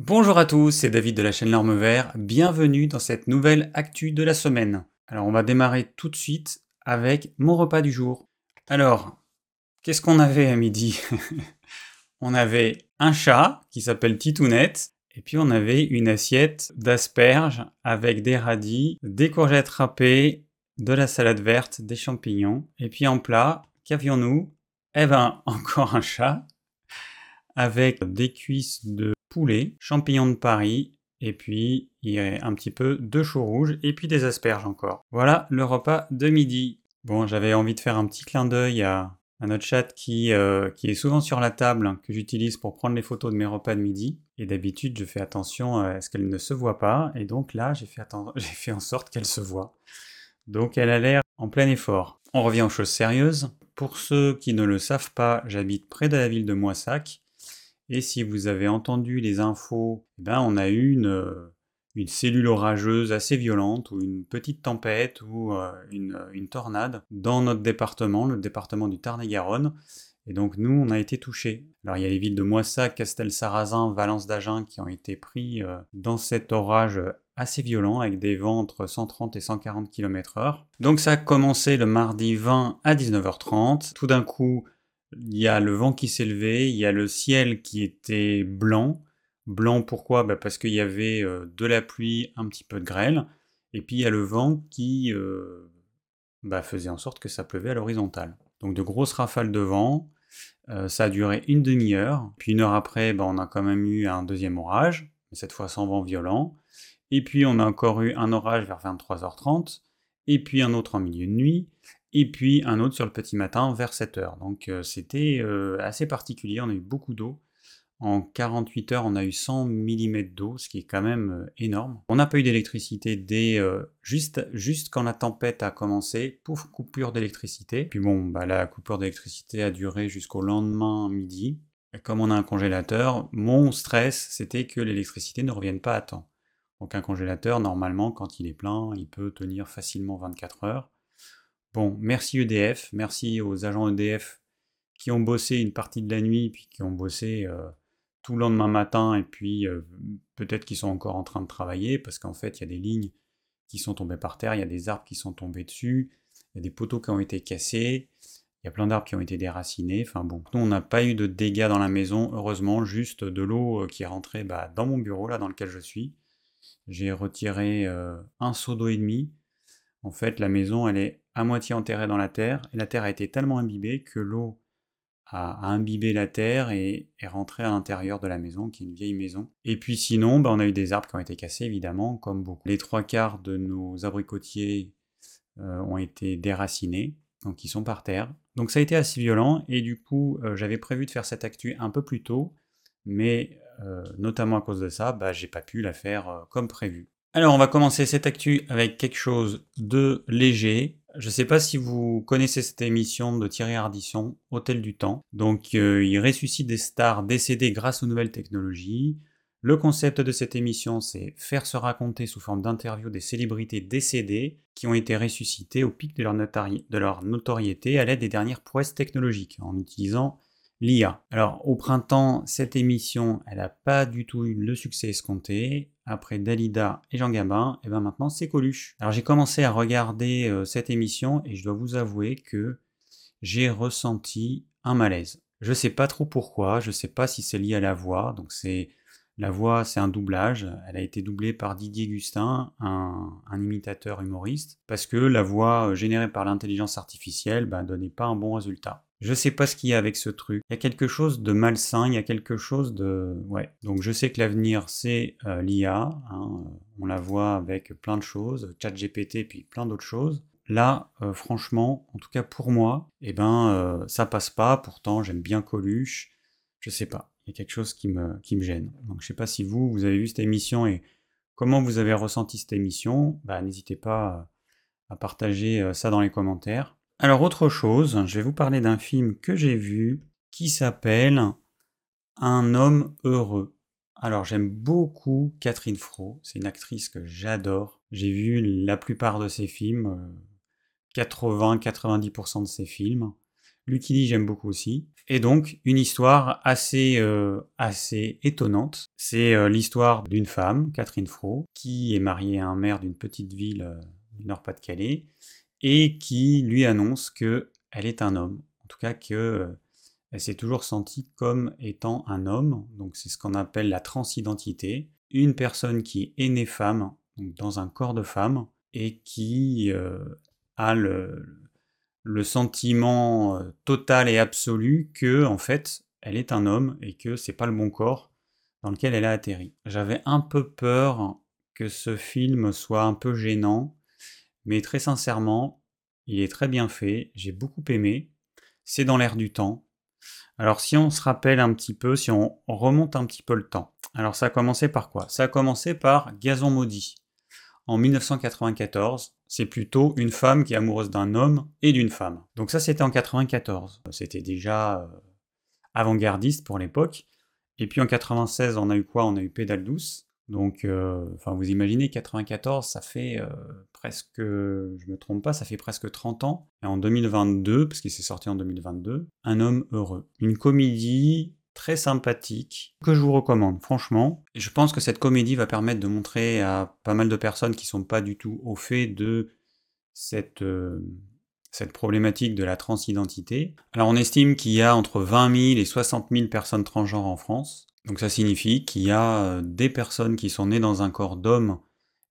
Bonjour à tous, c'est David de la chaîne L'Orme Vert. Bienvenue dans cette nouvelle actu de la semaine. Alors, on va démarrer tout de suite avec mon repas du jour. Alors, qu'est-ce qu'on avait à midi? On avait un chat qui s'appelle Titounette, et puis on avait une assiette d'asperges avec des radis, des courgettes râpées, de la salade verte, des champignons. Et puis en plat, qu'avions-nous? Eh ben, encore un chat avec des cuisses de poulet, champignons de Paris, et puis il y a un petit peu de chou rouge, et puis des asperges encore. Voilà le repas de midi. Bon, j'avais envie de faire un petit clin d'œil à, notre chat qui, euh, est souvent sur la table, que j'utilise pour prendre les photos de mes repas de midi. Et d'habitude, je fais attention à ce qu'elle ne se voit pas, et donc là, j'ai fait, j'ai fait en sorte qu'elle se voit. Donc elle a l'air en plein effort. On revient aux choses sérieuses. Pour ceux qui ne le savent pas, j'habite près de la ville de Moissac, et si vous avez entendu les infos, eh ben on a eu une, euh, cellule orageuse assez violente, ou une petite tempête, ou euh, une, une, tornade dans notre département, le département du Tarn-et-Garonne. Et donc nous, on a été touchés. Alors il y a les villes de Moissac, Castel-Sarrazin, Valence d'Agen qui ont été pris euh, dans cet orage assez violent avec des vents entre 130 et 140 km/h. Donc ça a commencé le mardi 20 à 19h30. Tout d'un coup, il y a le vent qui s'est levé, il y a le ciel qui était blanc. Blanc pourquoi? Bah, Parce qu'il y avait euh, de la pluie, un petit peu de grêle, et puis il y a le vent qui euh, bah, faisait en sorte que ça pleuvait à l'horizontale. Donc de grosses rafales de vent, euh, ça a duré une demi-heure, puis une heure après, bah, on a quand même eu un deuxième orage, cette fois sans vent violent, et puis on a encore eu un orage vers 23h30, et puis un autre en milieu de nuit, et puis un autre sur le petit matin vers 7 heures. Donc euh, c'était euh, assez particulier, on a eu beaucoup d'eau. En 48 heures, on a eu 100 mm d'eau, ce qui est quand même euh, énorme. On n'a pas eu d'électricité dès juste, juste quand la tempête a commencé, pouf, coupure d'électricité. Puis bon, bah, la coupure d'électricité a duré jusqu'au lendemain midi. Comme on a un congélateur, mon stress, c'était que l'électricité ne revienne pas à temps. Donc un congélateur, normalement, quand il est plein, il peut tenir facilement 24 heures. Bon, merci EDF, merci aux agents EDF qui ont bossé une partie de la nuit, puis qui ont bossé euh, tout le lendemain matin, et puis euh, peut-être qu'ils sont encore en train de travailler, parce qu'en fait, il y a des lignes qui sont tombées par terre, il y a des arbres qui sont tombés dessus, il y a des poteaux qui ont été cassés, il y a plein d'arbres qui ont été déracinés. Enfin bon, nous, on n'a pas eu de dégâts dans la maison, heureusement, juste de l'eau euh, qui est rentrée bah, dans mon bureau, là, dans lequel je suis. J'ai retiré un seau d'eau et demi. En fait, la maison, elle est à moitié enterrée dans la terre, et la terre a été tellement imbibée que l'eau a, imbibé la terre et est rentrée à l'intérieur de la maison, qui est une vieille maison. Et puis sinon, bah, on a eu des arbres qui ont été cassés, évidemment, comme beaucoup. Les trois quarts de nos abricotiers euh, ont été déracinés, donc ils sont par terre. Donc ça a été assez violent, et du coup, euh, j'avais prévu de faire cette actu un peu plus tôt, mais euh, notamment à cause de ça, bah, j'ai pas pu la faire comme prévu. Alors on va commencer cette actu avec quelque chose de léger. Je ne sais pas si vous connaissez cette émission de Thierry Ardisson, Hôtel du Temps. Donc euh, il ressuscite des stars décédées grâce aux nouvelles technologies. Le concept de cette émission, c'est faire se raconter sous forme d'interview des célébrités décédées qui ont été ressuscitées au pic de leur, de leur notoriété à l'aide des dernières prouesses technologiques, en utilisant l'IA. Alors au printemps, cette émission, elle n'a pas du tout eu le succès escompté. Après Dalida et Jean Gabin, et bien maintenant c'est Coluche. Alors j'ai commencé à regarder euh, cette émission et je dois vous avouer que j'ai ressenti un malaise. Je sais pas trop pourquoi, je sais pas si c'est lié à la voix, donc c'est la voix, c'est un doublage. Elle a été doublée par Didier Gustin, un, imitateur humoriste, parce que la voix euh, générée par l'intelligence artificielle ne ben, donnait pas un bon résultat. Je sais pas ce qu'il y a avec ce truc. Il y a quelque chose de malsain, il y a quelque chose de... Ouais. Donc je sais que l'avenir, c'est euh, l'IA. Hein. On la voit avec plein de choses, ChatGPT, puis plein d'autres choses. Là, euh, franchement, en tout cas pour moi, eh ben, euh, ça passe pas. Pourtant, j'aime bien Coluche. Je sais pas. Il y a quelque chose qui me, qui me gêne. Donc je sais pas si vous, vous avez vu cette émission et comment vous avez ressenti cette émission. Bah, n'hésitez pas à partager ça dans les commentaires. Alors autre chose, je vais vous parler d'un film que j'ai vu qui s'appelle Un homme heureux. Alors j'aime beaucoup Catherine Fro, c'est une actrice que j'adore. J'ai vu la plupart de ses films, 80-90% euh, de ses films. Lucky j'aime beaucoup aussi. Et donc, une histoire assez, euh, assez étonnante. C'est euh, l'histoire d'une femme, Catherine Fro, qui est mariée à un maire d'une petite ville du Nord-Pas-de-Calais, et qui lui annonce que elle est un homme. En tout cas, que elle s'est toujours sentie comme étant un homme. Donc, c'est ce qu'on appelle la transidentité. Une personne qui est née femme, dans un corps de femme, et qui a le, le sentiment euh, total et absolu que, en fait, elle est un homme et que c'est pas le bon corps dans lequel elle a atterri. J'avais un peu peur que ce film soit un peu gênant, mais très sincèrement, il est très bien fait, j'ai beaucoup aimé, c'est dans l'air du temps. Alors si on se rappelle un petit peu, si on remonte un petit peu le temps, alors ça a commencé par quoi? Ça a commencé par Gazon maudit. En 1994, c'est plutôt une femme qui est amoureuse d'un homme et d'une femme. Donc ça, c'était en 94. C'était déjà euh, avant-gardiste pour l'époque. Et puis en 96, on a eu quoi? On a eu Pédale douce. Donc, euh, vous imaginez, 94, ça fait euh, presque, je me trompe pas, ça fait presque 30 ans. Et en 2022, parce qu'il s'est sorti en 2022, Un homme heureux. Une comédie très sympathique, que je vous recommande, franchement. Je pense que cette comédie va permettre de montrer à pas mal de personnes qui sont pas du tout au fait de cette, euh, cette problématique de la transidentité. Alors on estime qu'il y a entre 20 000 et 60 000 personnes transgenres en France. Donc ça signifie qu'il y a euh, des personnes qui sont nées dans un corps d'homme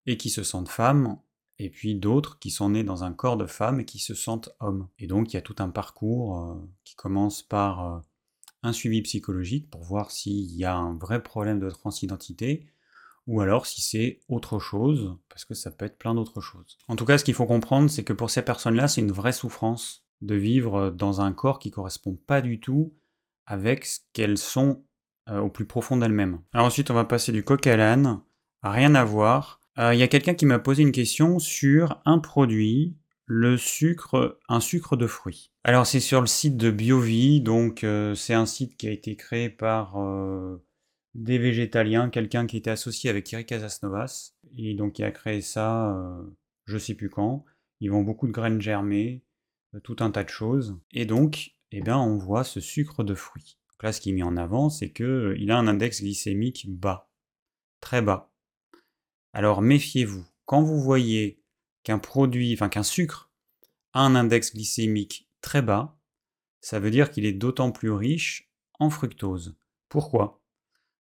et qui se sentent femmes, et puis d'autres qui sont nées dans un corps de femme et qui se sentent hommes. Et donc il y a tout un parcours euh, qui commence par un suivi psychologique pour voir s'il y a un vrai problème de transidentité ou alors si c'est autre chose, parce que ça peut être plein d'autres choses. En tout cas, ce qu'il faut comprendre, c'est que pour ces personnes-là, c'est une vraie souffrance de vivre dans un corps qui correspond pas du tout avec ce qu'elles sont euh, au plus profond d'elles-mêmes. Alors ensuite, on va passer du coq à l'âne, rien à voir. Euh, il y a quelqu'un qui m'a posé une question sur un produit le sucre, un sucre de fruits. Alors c'est sur le site de BioVie, donc euh, c'est un site qui a été créé par euh, des végétaliens, quelqu'un qui était associé avec Thierry Casasnovas, et donc qui a créé ça, euh, je sais plus quand. Ils vendent beaucoup de graines germées, tout un tas de choses, et donc, eh bien, on voit ce sucre de fruits. Donc là, ce qui est en avant, c'est que il a un index glycémique bas, très bas. Alors méfiez-vous. Quand vous voyez qu'un produit, enfin qu'un sucre a un index glycémique très bas, ça veut dire qu'il est d'autant plus riche en fructose. Pourquoi?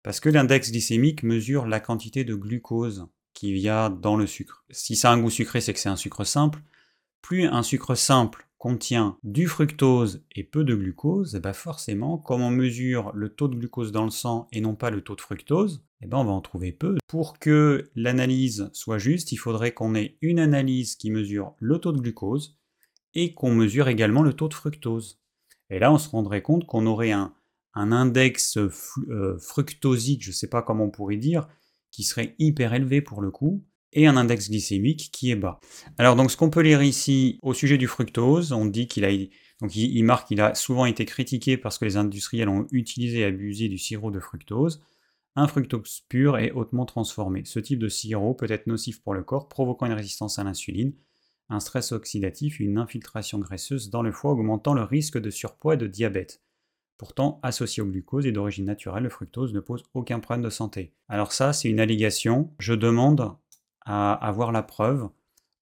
Parce que l'index glycémique mesure la quantité de glucose qu'il y a dans le sucre. Si ça a un goût sucré, c'est que c'est un sucre simple. Plus un sucre simple contient du fructose et peu de glucose, ben forcément, comme on mesure le taux de glucose dans le sang et non pas le taux de fructose, eh ben on va en trouver peu. Pour que l'analyse soit juste, il faudrait qu'on ait une analyse qui mesure le taux de glucose et qu'on mesure également le taux de fructose. Et là, on se rendrait compte qu'on aurait un, index euh, fructosique, je ne sais pas comment on pourrait dire, qui serait hyper élevé pour le coup, et un index glycémique qui est bas. Alors donc ce qu'on peut lire ici au sujet du fructose, on dit qu'il a donc il, marque qu'il a souvent été critiqué parce que les industriels ont utilisé et abusé du sirop de fructose. Un fructose pur est hautement transformé. Ce type de sirop peut être nocif pour le corps, provoquant une résistance à l'insuline, un stress oxydatif une infiltration graisseuse dans le foie, augmentant le risque de surpoids et de diabète. Pourtant, associé au glucose et d'origine naturelle, le fructose ne pose aucun problème de santé. Alors ça, c'est une allégation. Je demande à avoir la preuve,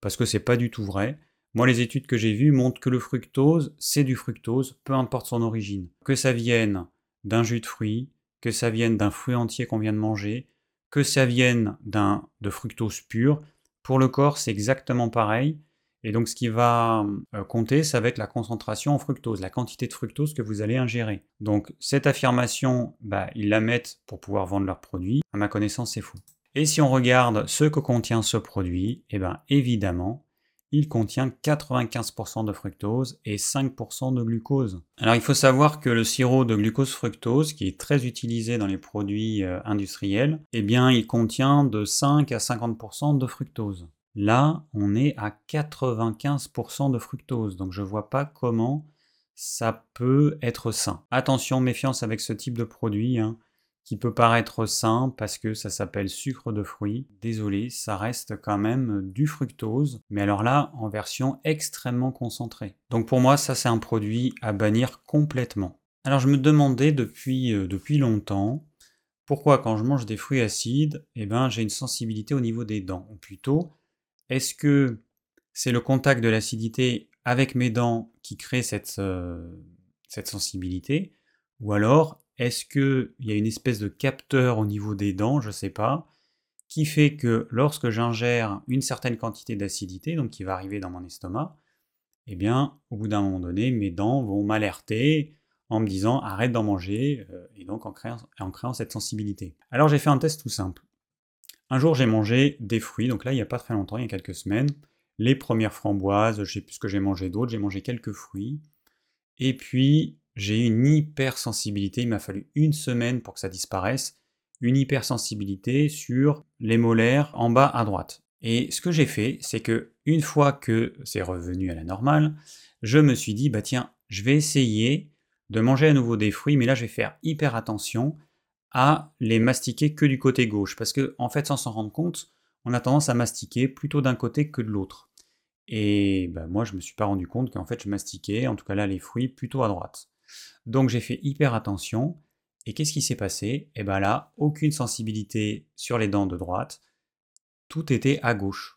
parce que c'est pas du tout vrai. Moi, les études que j'ai vues montrent que le fructose, c'est du fructose, peu importe son origine. Que ça vienne d'un jus de fruits, que ça vienne d'un fruit entier qu'on vient de manger, que ça vienne d'un de fructose pur, pour le corps, c'est exactement pareil. Et donc, ce qui va euh, compter, ça va être la concentration en fructose, la quantité de fructose que vous allez ingérer. Donc, cette affirmation, bah, ils la mettent pour pouvoir vendre leurs produits. À ma connaissance, c'est faux. Et si on regarde ce que contient ce produit, eh bien évidemment, il contient 95% de fructose et 5% de glucose. Alors il faut savoir que le sirop de glucose-fructose, qui est très utilisé dans les produits euh, industriels, eh bien il contient de 5 à 50% de fructose. Là, on est à 95% de fructose, donc je ne vois pas comment ça peut être sain. Attention, méfiance avec ce type de produit. Hein qui peut paraître sain parce que ça s'appelle sucre de fruits. Désolé, ça reste quand même du fructose, mais alors là, en version extrêmement concentrée. Donc pour moi, ça c'est un produit à bannir complètement. Alors je me demandais depuis, euh, depuis longtemps pourquoi quand je mange des fruits acides, eh ben, j'ai une sensibilité au niveau des dents. Ou plutôt, est-ce que c'est le contact de l'acidité avec mes dents qui crée cette, euh, cette sensibilité Ou alors, est-ce qu'il y a une espèce de capteur au niveau des dents, je ne sais pas, qui fait que lorsque j'ingère une certaine quantité d'acidité, donc qui va arriver dans mon estomac, eh bien, au bout d'un moment donné, mes dents vont m'alerter en me disant arrête d'en manger, euh, et donc en créant, cette sensibilité. Alors j'ai fait un test tout simple. Un jour j'ai mangé des fruits, donc là il n'y a pas très longtemps, il y a quelques semaines, les premières framboises, je ne sais plus ce que j'ai mangé d'autres, j'ai mangé quelques fruits, et puis j'ai eu une hypersensibilité, il m'a fallu une semaine pour que ça disparaisse, une hypersensibilité sur les molaires en bas à droite. Et ce que j'ai fait, c'est que une fois que c'est revenu à la normale, je me suis dit bah tiens, je vais essayer de manger à nouveau des fruits, mais là je vais faire hyper attention à les mastiquer que du côté gauche, parce que en fait sans s'en rendre compte, on a tendance à mastiquer plutôt d'un côté que de l'autre. Et bah, moi je me suis pas rendu compte qu'en fait je mastiquais, en tout cas là les fruits plutôt à droite. Donc j'ai fait hyper attention. Et qu'est-ce qui s'est passé? Eh bien là, aucune sensibilité sur les dents de droite. Tout était à gauche.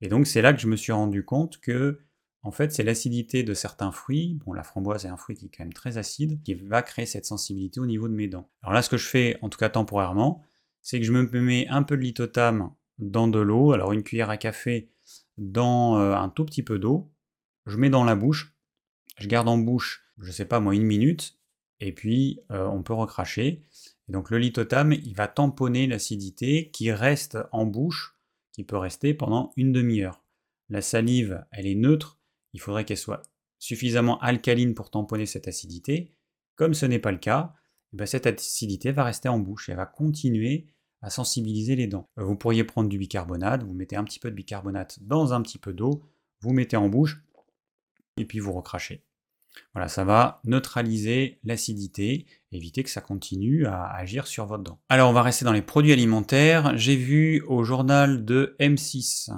Et donc c'est là que je me suis rendu compte que en fait, c'est l'acidité de certains fruits, bon la framboise est un fruit qui est quand même très acide, qui va créer cette sensibilité au niveau de mes dents. Alors là, ce que je fais, en tout cas temporairement, c'est que je me mets un peu de lithotam dans de l'eau, alors une cuillère à café dans euh, un tout petit peu d'eau, je mets dans la bouche, je garde en bouche je sais pas moi, une minute, et puis euh, on peut recracher. Et donc le lithotam, il va tamponner l'acidité qui reste en bouche, qui peut rester pendant une demi-heure. La salive, elle est neutre, il faudrait qu'elle soit suffisamment alcaline pour tamponner cette acidité. Comme ce n'est pas le cas, eh ben, cette acidité va rester en bouche et elle va continuer à sensibiliser les dents. Vous pourriez prendre du bicarbonate, vous mettez un petit peu de bicarbonate dans un petit peu d'eau, vous mettez en bouche, et puis vous recrachez. Voilà, ça va neutraliser l'acidité, éviter que ça continue à agir sur votre dent. Alors on va rester dans les produits alimentaires. J'ai vu au journal de M6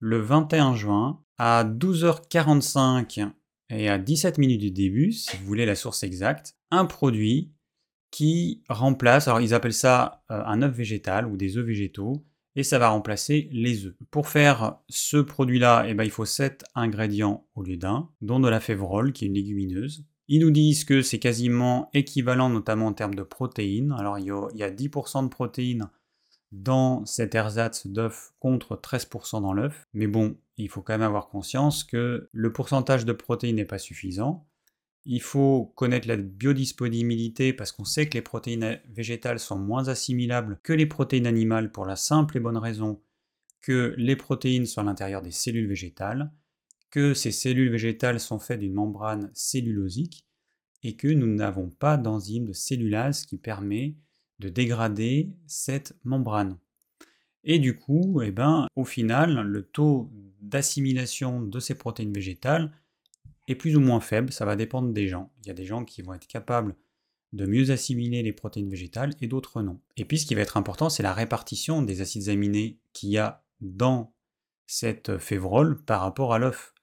le 21 juin à 12h45 et à 17 minutes du début, si vous voulez la source exacte, un produit qui remplace, alors ils appellent ça euh, un œuf végétal ou des œufs végétaux, et ça va remplacer les œufs. Pour faire ce produit-là, eh ben, il faut 7 ingrédients au lieu d'un, dont de la févrole, qui est une légumineuse. Ils nous disent que c'est quasiment équivalent, notamment en termes de protéines. Alors il y a 10% de protéines dans cet ersatz d'œuf contre 13% dans l'œuf. Mais bon, il faut quand même avoir conscience que le pourcentage de protéines n'est pas suffisant. Il faut connaître la biodisponibilité parce qu'on sait que les protéines végétales sont moins assimilables que les protéines animales pour la simple et bonne raison que les protéines sont à l'intérieur des cellules végétales, que ces cellules végétales sont faites d'une membrane cellulosique et que nous n'avons pas d'enzyme de cellulase qui permet de dégrader cette membrane. Et du coup, eh ben, au final, le taux d'assimilation de ces protéines végétales plus ou moins faible, ça va dépendre des gens. Il y a des gens qui vont être capables de mieux assimiler les protéines végétales et d'autres non. Et puis ce qui va être important, c'est la répartition des acides aminés qu'il y a dans cette févrole par rapport à l'œuf.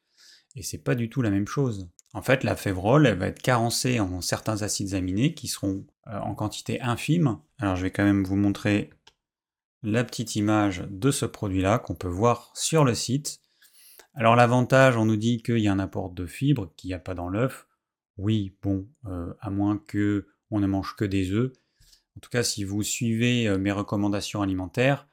Et c'est pas du tout la même chose. En fait, la févrole, elle va être carencée en certains acides aminés qui seront euh, en quantité infime. Alors je vais quand même vous montrer la petite image de ce produit-là qu'on peut voir sur le site. Alors l'avantage, on nous dit qu'il y a un apport de fibres qu'il n'y a pas dans l'œuf. Oui, bon, euh, à moins que on ne mange que des œufs. En tout cas, si vous suivez euh, mes recommandations alimentaires,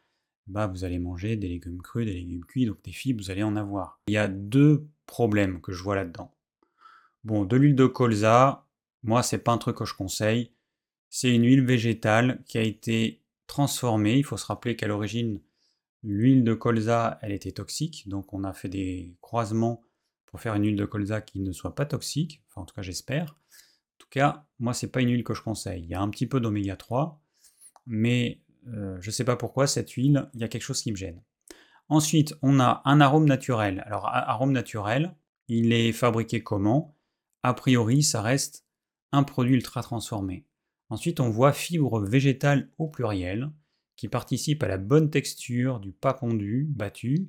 bah, vous allez manger des légumes crus, des légumes cuits, donc des fibres, vous allez en avoir. Il y a deux problèmes que je vois là-dedans. Bon, de l'huile de colza, moi, c'est pas un truc que je conseille. C'est une huile végétale qui a été transformée. Il faut se rappeler qu'à l'origine, L'huile de colza, elle était toxique, donc on a fait des croisements pour faire une huile de colza qui ne soit pas toxique, en tout cas j'espère. En tout cas, moi c'est pas une huile que je conseille. Il y a un petit peu d'oméga 3, mais euh, je ne sais pas pourquoi cette huile, il y a quelque chose qui me gêne. Ensuite, on a un arôme naturel. Alors arôme naturel, il est fabriqué comment? A priori, ça reste un produit ultra transformé. Ensuite, on voit fibres végétales au pluriel, qui participent à la bonne texture du pas pondu battu.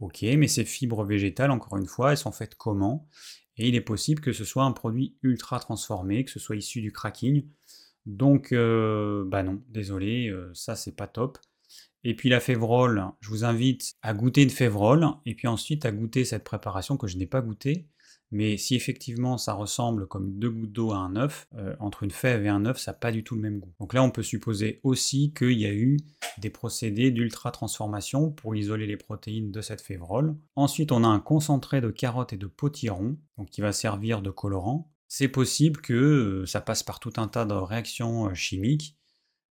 Ok, mais ces fibres végétales, encore une fois, elles sont faites comment? Et il est possible que ce soit un produit ultra transformé, que ce soit issu du cracking. Donc, euh, bah non, désolé, euh, ça c'est pas top. Et puis la févrole, je vous invite à goûter une févrole, et puis ensuite à goûter cette préparation que je n'ai pas goûtée. Mais si effectivement ça ressemble comme deux gouttes d'eau à un œuf, euh, entre une fève et un œuf, ça n'a pas du tout le même goût. Donc là, on peut supposer aussi qu'il y a eu des procédés d'ultra-transformation pour isoler les protéines de cette févrole. Ensuite, on a un concentré de carottes et de potiron, donc qui va servir de colorant. C'est possible que euh, ça passe par tout un tas de réactions euh, chimiques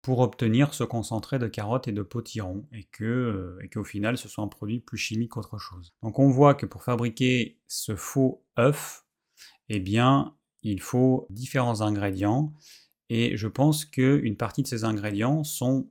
pour obtenir ce concentré de carottes et de potiron, et que euh, et qu'au final ce soit un produit plus chimique qu'autre chose. Donc on voit que pour fabriquer ce faux œuf, eh bien il faut différents ingrédients, et je pense qu'une partie de ces ingrédients sont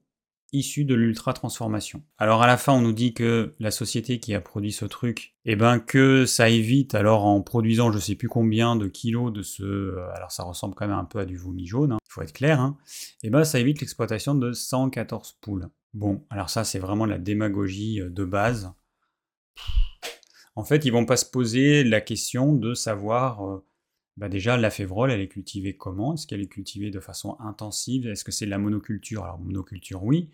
issus de l'ultra-transformation. Alors à la fin, on nous dit que la société qui a produit ce truc, eh ben que ça évite, alors en produisant je sais plus combien de kilos de ce... Euh, alors ça ressemble quand même un peu à du vomi jaune, hein, il faut être clair, hein, eh ben ça évite l'exploitation de 114 poules. Bon, alors ça c'est vraiment la démagogie euh, de base. En fait, ils vont pas se poser la question de savoir... Bah déjà, la févrole, elle est cultivée comment? Est-ce qu'elle est cultivée de façon intensive? Est-ce que c'est de la monoculture? Alors, monoculture, oui.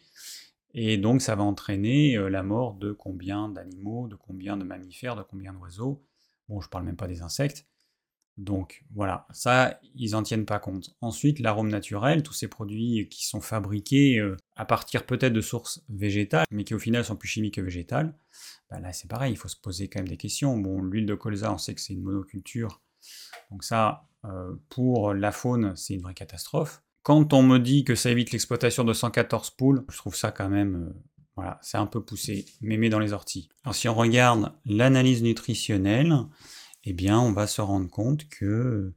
Et donc, ça va entraîner euh, la mort de combien d'animaux, de combien de mammifères, de combien d'oiseaux? Bon, je parle même pas des insectes. Donc, voilà, ça, ils n'en tiennent pas compte. Ensuite, l'arôme naturel, tous ces produits qui sont fabriqués euh, à partir peut-être de sources végétales, mais qui au final sont plus chimiques que végétales, bah là, c'est pareil, il faut se poser quand même des questions. Bon, l'huile de colza, on sait que c'est une monoculture donc ça, euh, pour la faune, c'est une vraie catastrophe. Quand on me dit que ça évite l'exploitation de 114 poules, je trouve ça quand même, euh, voilà, c'est un peu poussé, mémé dans les orties. Alors si on regarde l'analyse nutritionnelle, eh bien on va se rendre compte que,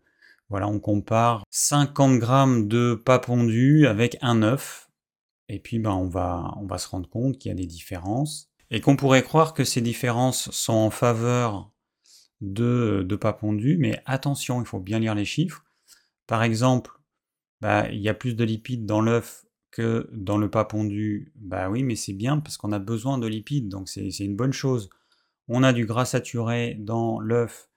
voilà, on compare 50 grammes de pas pondu avec un œuf, et puis ben, on, va, on va se rendre compte qu'il y a des différences, et qu'on pourrait croire que ces différences sont en faveur de, pas pondu, mais attention, il faut bien lire les chiffres. Par exemple, bah, il y a plus de lipides dans l'œuf que dans le pas pondu. Bah oui, mais c'est bien parce qu'on a besoin de lipides, donc c'est une bonne chose. On a du gras saturé dans l'œuf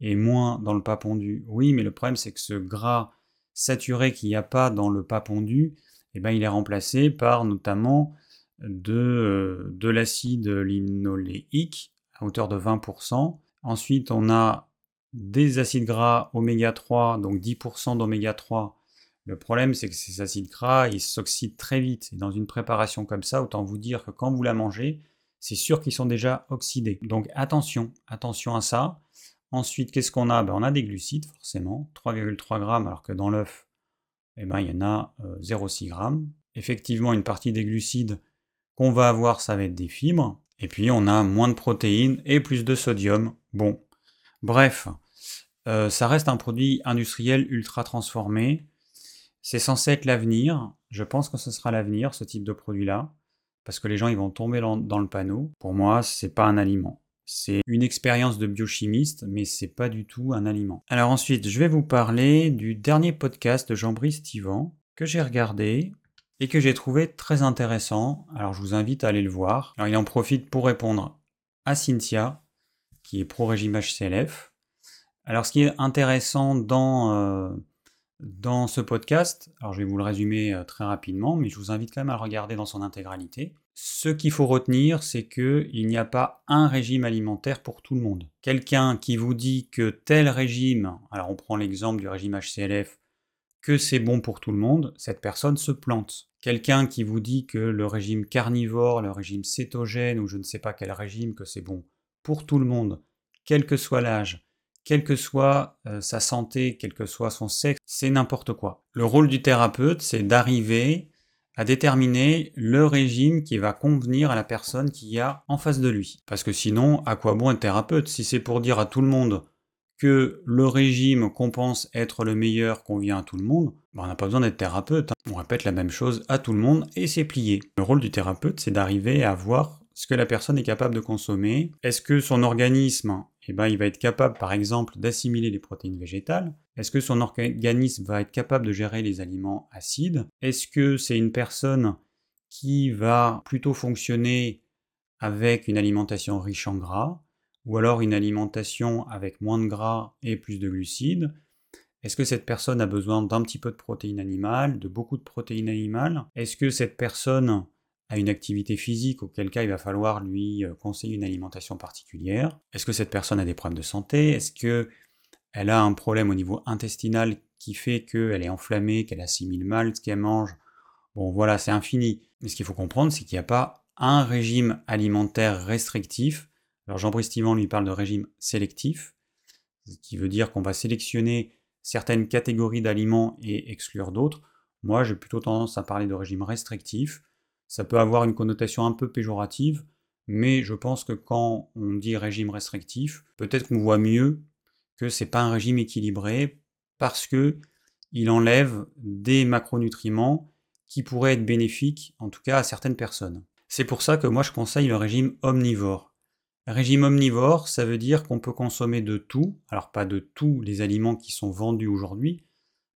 et moins dans le pas pondu. Oui, mais le problème c'est que ce gras saturé qu'il n'y a pas dans le pas pondu, eh ben, il est remplacé par notamment de, euh, de l'acide linoléique à hauteur de 20%, Ensuite, on a des acides gras oméga 3, donc 10% d'oméga 3. Le problème, c'est que ces acides gras, ils s'oxydent très vite. Et dans une préparation comme ça, autant vous dire que quand vous la mangez, c'est sûr qu'ils sont déjà oxydés. Donc attention, attention à ça. Ensuite, qu'est-ce qu'on a? Ben, On a des glucides, forcément, 3,3 grammes, alors que dans l'œuf, eh ben, il y en a 0,6 euh, grammes. Effectivement, une partie des glucides qu'on va avoir, ça va être des fibres. Et puis on a moins de protéines et plus de sodium. Bon, bref, euh, ça reste un produit industriel ultra transformé. C'est censé être l'avenir. Je pense que ce sera l'avenir, ce type de produit-là, parce que les gens ils vont tomber dans, le panneau. Pour moi, c'est pas un aliment. C'est une expérience de biochimiste, mais c'est pas du tout un aliment. Alors ensuite, je vais vous parler du dernier podcast de Jean-Brice Tivan que j'ai regardé et que j'ai trouvé très intéressant. Alors je vous invite à aller le voir. Alors il en profite pour répondre à Cynthia, qui est pro-régime HCLF. Alors ce qui est intéressant dans, euh, dans ce podcast, alors je vais vous le résumer euh, très rapidement, mais je vous invite quand même à le regarder dans son intégralité. Ce qu'il faut retenir, c'est qu'il n'y a pas un régime alimentaire pour tout le monde. Quelqu'un qui vous dit que tel régime, alors on prend l'exemple du régime HCLF, que c'est bon pour tout le monde, cette personne se plante. Quelqu'un qui vous dit que le régime carnivore, le régime cétogène ou je ne sais pas quel régime, que c'est bon pour tout le monde, quel que soit l'âge, quelle que soit euh, sa santé, quel que soit son sexe, c'est n'importe quoi. Le rôle du thérapeute, c'est d'arriver à déterminer le régime qui va convenir à la personne qui y a en face de lui. Parce que sinon, à quoi bon être thérapeute? Si c'est pour dire à tout le monde que le régime qu'on pense être le meilleur convient à tout le monde, ben, on n'a pas besoin d'être thérapeute. Hein. On répète la même chose à tout le monde et c'est plié. Le rôle du thérapeute, c'est d'arriver à voir ce que la personne est capable de consommer. Est-ce que son organisme, eh ben, il va être capable, par exemple, d'assimiler les protéines végétales? Est-ce que son organisme va être capable de gérer les aliments acides? Est-ce que c'est une personne qui va plutôt fonctionner avec une alimentation riche en gras? Ou alors une alimentation avec moins de gras et plus de glucides. Est-ce que cette personne a besoin d'un petit peu de protéines animales, de beaucoup de protéines animales? Est-ce que cette personne a une activité physique, auquel cas il va falloir lui euh, conseiller une alimentation particulière? Est-ce que cette personne a des problèmes de santé? Est-ce qu'elle a un problème au niveau intestinal qui fait qu'elle est enflammée, qu'elle assimile mal ce qu'elle mange? Bon voilà, c'est infini. Mais ce qu'il faut comprendre, c'est qu'il n'y a pas un régime alimentaire restrictif alors Jean-Brice lui parle de régime sélectif, ce qui veut dire qu'on va sélectionner certaines catégories d'aliments et exclure d'autres. Moi, j'ai plutôt tendance à parler de régime restrictif. Ça peut avoir une connotation un peu péjorative, mais je pense que quand on dit régime restrictif, peut-être qu'on voit mieux que c'est pas un régime équilibré parce que il enlève des macronutriments qui pourraient être bénéfiques, en tout cas à certaines personnes. C'est pour ça que moi je conseille le régime omnivore. Régime omnivore, ça veut dire qu'on peut consommer de tout, alors pas de tous les aliments qui sont vendus aujourd'hui,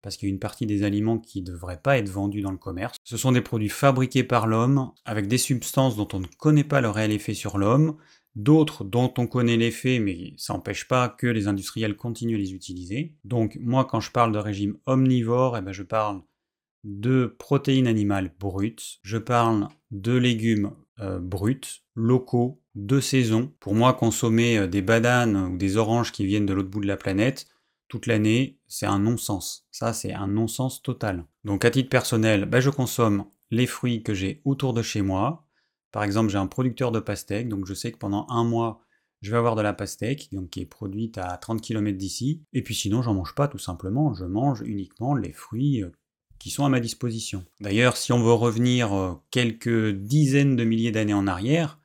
parce qu'il y a une partie des aliments qui ne devraient pas être vendus dans le commerce. Ce sont des produits fabriqués par l'homme, avec des substances dont on ne connaît pas le réel effet sur l'homme, d'autres dont on connaît l'effet, mais ça n'empêche pas que les industriels continuent à les utiliser. Donc moi, quand je parle de régime omnivore, eh ben, je parle de protéines animales brutes, je parle de légumes euh, bruts, locaux, de saison. Pour moi, consommer euh, des bananes ou des oranges qui viennent de l'autre bout de la planète toute l'année, c'est un non-sens. Ça, c'est un non-sens total. Donc à titre personnel, bah, je consomme les fruits que j'ai autour de chez moi. Par exemple, j'ai un producteur de pastèques, donc je sais que pendant un mois, je vais avoir de la pastèque, donc qui est produite à 30 km d'ici. Et puis sinon, j'en mange pas tout simplement. Je mange uniquement les fruits euh, qui sont à ma disposition. D'ailleurs, si on veut revenir euh, quelques dizaines de milliers d'années en arrière,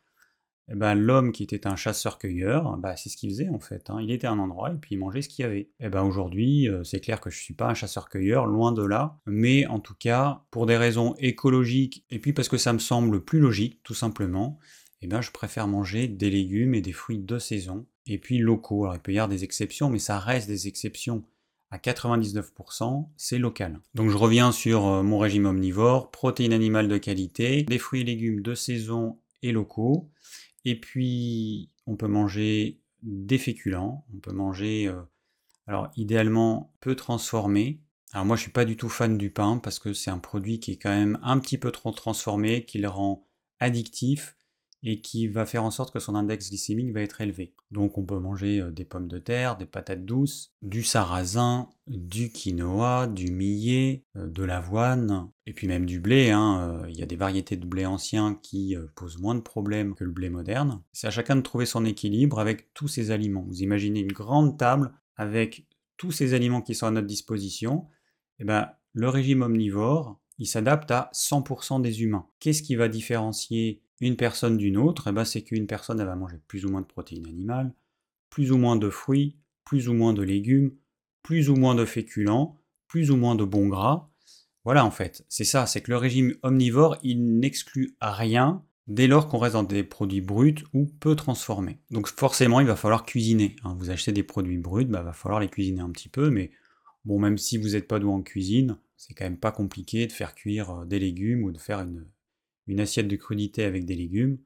eh ben, l'homme qui était un chasseur-cueilleur, bah, c'est ce qu'il faisait en fait. Hein. Il était à un endroit et puis il mangeait ce qu'il y avait. Eh ben aujourd'hui, euh, c'est clair que je ne suis pas un chasseur-cueilleur, loin de là. Mais en tout cas, pour des raisons écologiques et puis parce que ça me semble plus logique, tout simplement, eh ben, je préfère manger des légumes et des fruits de saison. Et puis locaux. Alors il peut y avoir des exceptions, mais ça reste des exceptions à 99%, c'est local. Donc je reviens sur euh, mon régime omnivore, protéines animales de qualité, des fruits et légumes de saison et locaux. Et puis on peut manger des féculents, on peut manger, euh, alors idéalement peu transformé. Alors moi je suis pas du tout fan du pain parce que c'est un produit qui est quand même un petit peu trop transformé, qui le rend addictif et qui va faire en sorte que son index glycémique va être élevé. Donc on peut manger euh, des pommes de terre, des patates douces, du sarrasin, du quinoa, du millet, euh, de l'avoine, et puis même du blé. Hein, euh, il y a des variétés de blé anciens qui posent moins de problèmes que le blé moderne. C'est à chacun de trouver son équilibre avec tous ces aliments. Vous imaginez une grande table avec tous ces aliments qui sont à notre disposition. Eh ben, le régime omnivore, il s'adapte à 100% des humains. Qu'est-ce qui va différencier une personne d'une autre, eh ben, c'est qu'une personne elle va manger plus ou moins de protéines animales, plus ou moins de fruits, plus ou moins de légumes, plus ou moins de féculents, plus ou moins de bons gras. Voilà en fait, c'est ça, c'est que le régime omnivore, il n'exclut rien dès lors qu'on reste dans des produits bruts ou peu transformés. Donc forcément, il va falloir cuisiner. Hein. Vous achetez des produits bruts, il bah, va falloir les cuisiner un petit peu, mais bon, même si vous n'êtes pas doué en cuisine, c'est quand même pas compliqué de faire cuire euh, des légumes ou de faire une, une assiette de crudité avec des légumes.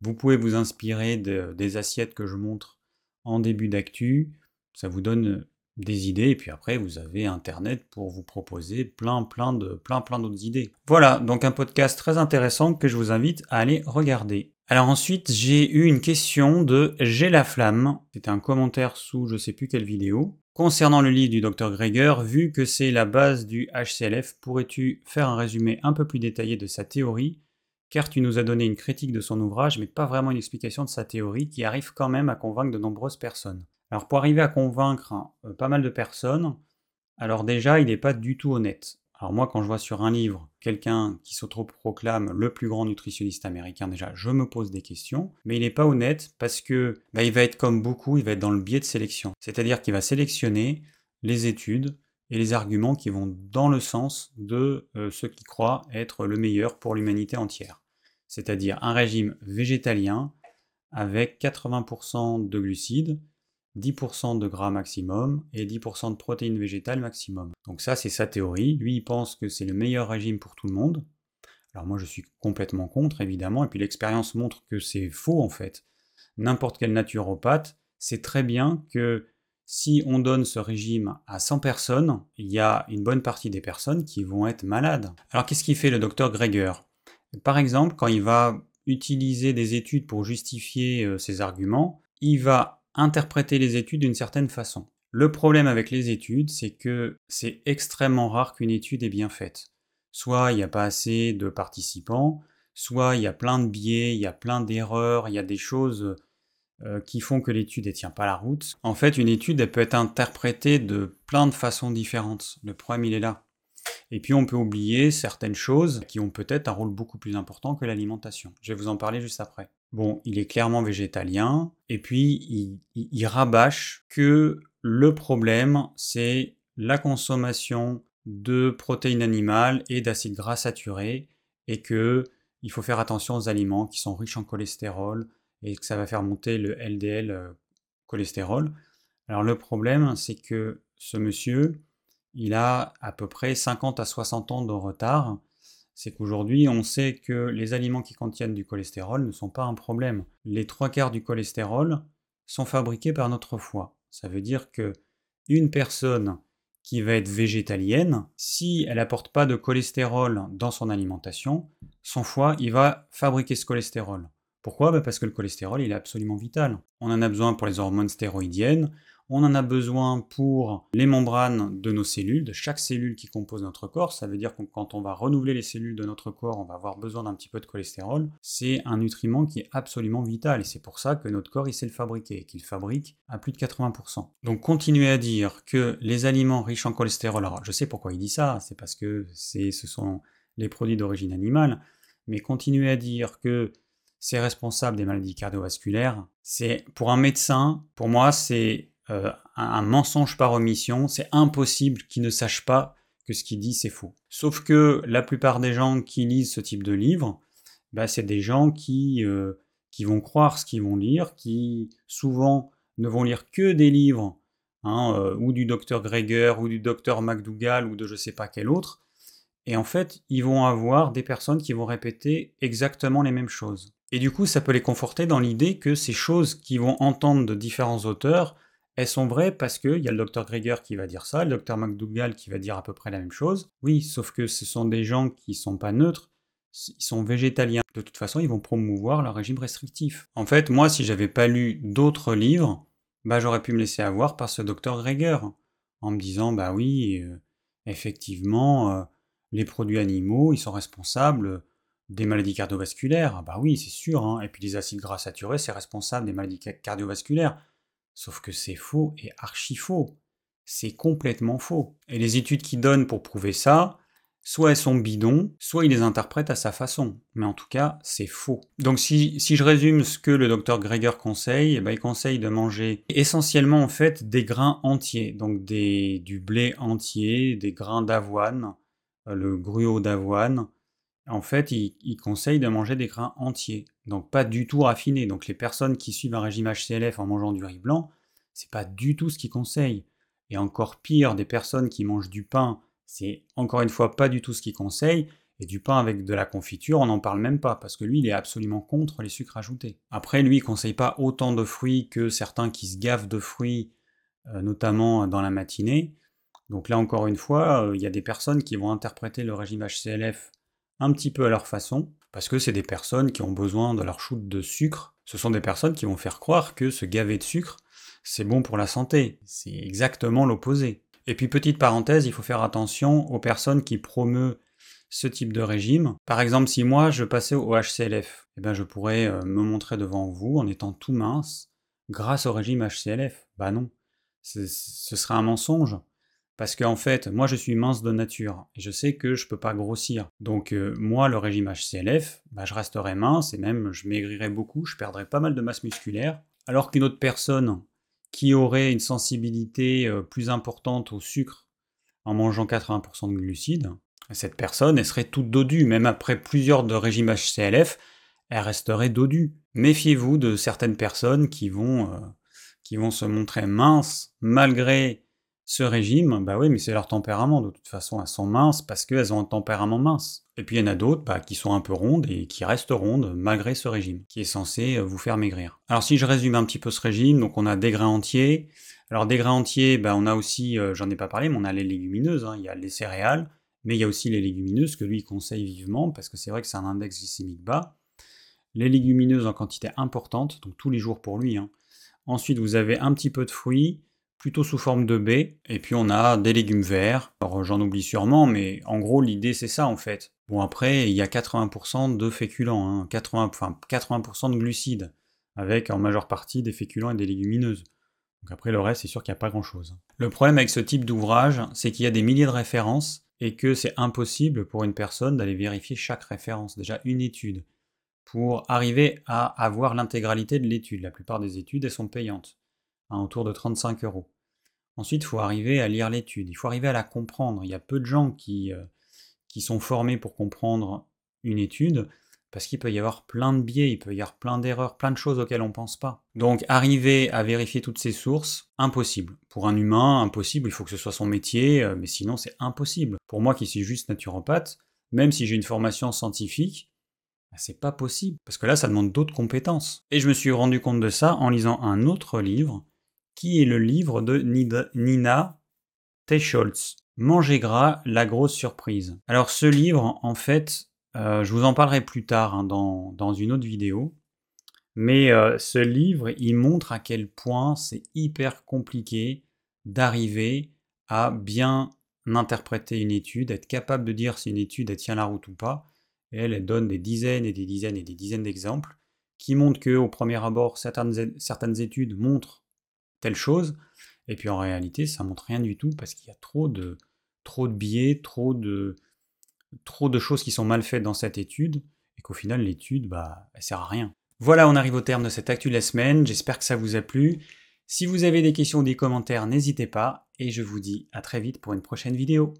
Vous pouvez vous inspirer des assiettes que je montre en début d'actu. Ça vous donne des idées et puis après vous avez internet pour vous proposer plein plein de plein plein d'autres idées. Voilà, donc un podcast très intéressant que je vous invite à aller regarder. Alors ensuite, j'ai eu une question de J'ai la flamme. C'était un commentaire sous je sais plus quelle vidéo. Concernant le livre du Dr Greger, vu que c'est la base du HCLF, pourrais-tu faire un résumé un peu plus détaillé de sa théorie car tu nous as donné une critique de son ouvrage, mais pas vraiment une explication de sa théorie, qui arrive quand même à convaincre de nombreuses personnes. Alors pour arriver à convaincre euh, pas mal de personnes, alors déjà, il n'est pas du tout honnête. Alors moi, quand je vois sur un livre quelqu'un qui s'autoproclame le plus grand nutritionniste américain, déjà, je me pose des questions, mais il n'est pas honnête parce que bah, il va être comme beaucoup, il va être dans le biais de sélection. C'est-à-dire qu'il va sélectionner les études et les arguments qui vont dans le sens de euh, ceux qui être le meilleur pour l'humanité entière. C'est-à-dire un régime végétalien avec 80% de glucides, 10% de gras maximum et 10% de protéines végétales maximum. Donc ça, c'est sa théorie. Lui, il pense que c'est le meilleur régime pour tout le monde. Alors moi, je suis complètement contre, évidemment, et puis l'expérience montre que c'est faux, en fait. N'importe quel naturopathe sait très bien que si on donne ce régime à 100 personnes, il y a une bonne partie des personnes qui vont être malades. Alors qu'est-ce qu'il fait le docteur Greger? Par exemple, quand il va utiliser des études pour justifier euh, ses arguments, il va interpréter les études d'une certaine façon. Le problème avec les études, c'est que c'est extrêmement rare qu'une étude est bien faite. Soit il n'y a pas assez de participants, soit il y a plein de biais, il y a plein d'erreurs, il y a des choses euh, qui font que l'étude ne tient pas la route. En fait, une étude, elle peut être interprétée de plein de façons différentes. Le problème, il est là. Et puis, on peut oublier certaines choses qui ont peut-être un rôle beaucoup plus important que l'alimentation. Je vais vous en parler juste après. Bon, il est clairement végétalien, et puis il, rabâche que le problème, c'est la consommation de protéines animales et d'acides gras saturés, et que il faut faire attention aux aliments qui sont riches en cholestérol, et que ça va faire monter le LDL euh, cholestérol. Alors le problème, c'est que ce monsieur, il a à peu près 50 à 60 ans de retard c'est qu'aujourd'hui, on sait que les aliments qui contiennent du cholestérol ne sont pas un problème. Les trois quarts du cholestérol sont fabriqués par notre foie. Ça veut dire que une personne qui va être végétalienne, si elle n'apporte pas de cholestérol dans son alimentation, son foie, il va fabriquer ce cholestérol. Pourquoi? Bah, Parce que le cholestérol, il est absolument vital. On en a besoin pour les hormones stéroïdiennes, on en a besoin pour les membranes de nos cellules, de chaque cellule qui compose notre corps. Ça veut dire que quand on va renouveler les cellules de notre corps, on va avoir besoin d'un petit peu de cholestérol. C'est un nutriment qui est absolument vital et c'est pour ça que notre corps il sait le fabriquer et qu'il fabrique à plus de 80%. Donc continuer à dire que les aliments riches en cholestérol, alors je sais pourquoi il dit ça, c'est parce que ce sont les produits d'origine animale, mais continuer à dire que c'est responsable des maladies cardiovasculaires, c'est pour un médecin, pour moi c'est euh, un, mensonge par omission, c'est impossible qu'il ne sache pas que ce qu'il dit c'est faux. Sauf que la plupart des gens qui lisent ce type de livre, bah, c'est des gens qui, euh, qui vont croire ce qu'ils vont lire, qui souvent ne vont lire que des livres, hein, euh, ou du docteur Greger, ou du docteur McDougall, ou de je sais pas quel autre, et en fait, ils vont avoir des personnes qui vont répéter exactement les mêmes choses. Et du coup, ça peut les conforter dans l'idée que ces choses qu'ils vont entendre de différents auteurs elles sont vraies parce qu'il y a le docteur Greger qui va dire ça, le docteur McDougall qui va dire à peu près la même chose. Oui, sauf que ce sont des gens qui sont pas neutres, ils sont végétaliens. De toute façon, ils vont promouvoir leur régime restrictif. En fait, moi, si j'avais pas lu d'autres livres, bah j'aurais pu me laisser avoir par ce docteur Greger, en me disant, bah oui, euh, effectivement, euh, les produits animaux, ils sont responsables des maladies cardiovasculaires. bah oui, c'est sûr, hein. et puis les acides gras saturés, c'est responsable des maladies cardiovasculaires. Sauf que c'est faux et archi faux. C'est complètement faux. Et les études qui donnent pour prouver ça, soit elles sont bidons, soit il les interprète à sa façon. Mais en tout cas, c'est faux. Donc si, je résume ce que le docteur Greger conseille, eh ben, il conseille de manger essentiellement en fait des grains entiers, donc du blé entier, des grains d'avoine, euh, le gruau d'avoine, en fait, il, conseille de manger des grains entiers, donc pas du tout raffinés. Donc les personnes qui suivent un régime HCLF en mangeant du riz blanc, c'est pas du tout ce qu'il conseille. Et encore pire, des personnes qui mangent du pain, c'est encore une fois pas du tout ce qu'il conseille. Et du pain avec de la confiture, on n'en parle même pas, parce que lui, il est absolument contre les sucres ajoutés. Après, lui, il conseille pas autant de fruits que certains qui se gavent de fruits, euh, notamment dans la matinée. Donc là, encore une fois, euh, il y a des personnes qui vont interpréter le régime HCLF un petit peu à leur façon, parce que c'est des personnes qui ont besoin de leur shoot de sucre. Ce sont des personnes qui vont faire croire que se gaver de sucre, c'est bon pour la santé. C'est exactement l'opposé. Et puis petite parenthèse, il faut faire attention aux personnes qui promeuvent ce type de régime. Par exemple, si moi je passais au HCLF, eh ben je pourrais euh, me montrer devant vous en étant tout mince grâce au régime HCLF. Bah non, ce serait un mensonge. Parce qu'en fait, moi je suis mince de nature et je sais que je peux pas grossir. Donc euh, moi, le régime HCLF, bah, je resterai mince et même je maigrirai beaucoup, je perdrai pas mal de masse musculaire. Alors qu'une autre personne qui aurait une sensibilité euh, plus importante au sucre en mangeant 80% de glucides, cette personne, elle serait toute dodue. Même après plusieurs de régimes HCLF, elle resterait dodue. Méfiez-vous de certaines personnes qui vont... Euh, qui vont se montrer minces malgré ce régime, bah oui, mais c'est leur tempérament. De toute façon, elles sont minces parce qu'elles ont un tempérament mince. Et puis il y en a d'autres bah, qui sont un peu rondes et qui restent rondes malgré ce régime, qui est censé euh, vous faire maigrir. Alors si je résume un petit peu ce régime, donc on a des grains entiers. Alors des grains entiers, bah, on a aussi, euh, j'en ai pas parlé, mais on a les légumineuses, hein. il y a les céréales, mais il y a aussi les légumineuses que lui conseille vivement parce que c'est vrai que c'est un index glycémique bas. Les légumineuses en quantité importante, donc tous les jours pour lui. Hein. Ensuite, vous avez un petit peu de fruits, plutôt sous forme de baies. Et puis on a des légumes verts. Alors j'en oublie sûrement, mais en gros l'idée c'est ça en fait. Bon après, il y a 80% de féculents, 80, hein. enfin 80% de glucides, avec en majeure partie des féculents et des légumineuses. Donc après le reste, c'est sûr qu'il n'y a pas grand-chose. Le problème avec ce type d'ouvrage, c'est qu'il y a des milliers de références et que c'est impossible pour une personne d'aller vérifier chaque référence, déjà une étude, pour arriver à avoir l'intégralité de l'étude. La plupart des études, elles sont payantes, à autour de 35 euros. Ensuite, il faut arriver à lire l'étude, il faut arriver à la comprendre. Il y a peu de gens qui, euh, qui sont formés pour comprendre une étude, parce qu'il peut y avoir plein de biais, il peut y avoir plein d'erreurs, plein de choses auxquelles on ne pense pas. Donc arriver à vérifier toutes ces sources, impossible. Pour un humain, impossible, il faut que ce soit son métier, euh, mais sinon c'est impossible. Pour moi qui suis juste naturopathe, même si j'ai une formation scientifique, bah, c'est pas possible, parce que là ça demande d'autres compétences. Et je me suis rendu compte de ça en lisant un autre livre, qui est le livre de Nina Teicholz. Manger gras, la grosse surprise. Alors ce livre, en fait, euh, je vous en parlerai plus tard hein, dans, une autre vidéo, mais euh, ce livre, il montre à quel point c'est hyper compliqué d'arriver à bien interpréter une étude, être capable de dire si une étude tient la route ou pas. Et elle, elle donne des dizaines et des dizaines et des dizaines d'exemples qui montrent que au premier abord, certaines études montrent telle chose, et puis en réalité, ça montre rien du tout parce qu'il y a trop de, trop de biais, trop de, trop de choses qui sont mal faites dans cette étude, et qu'au final, l'étude, bah, elle sert à rien. Voilà, on arrive au terme de cette actu de la semaine. J'espère que ça vous a plu. Si vous avez des questions ou des commentaires, n'hésitez pas, et je vous dis à très vite pour une prochaine vidéo.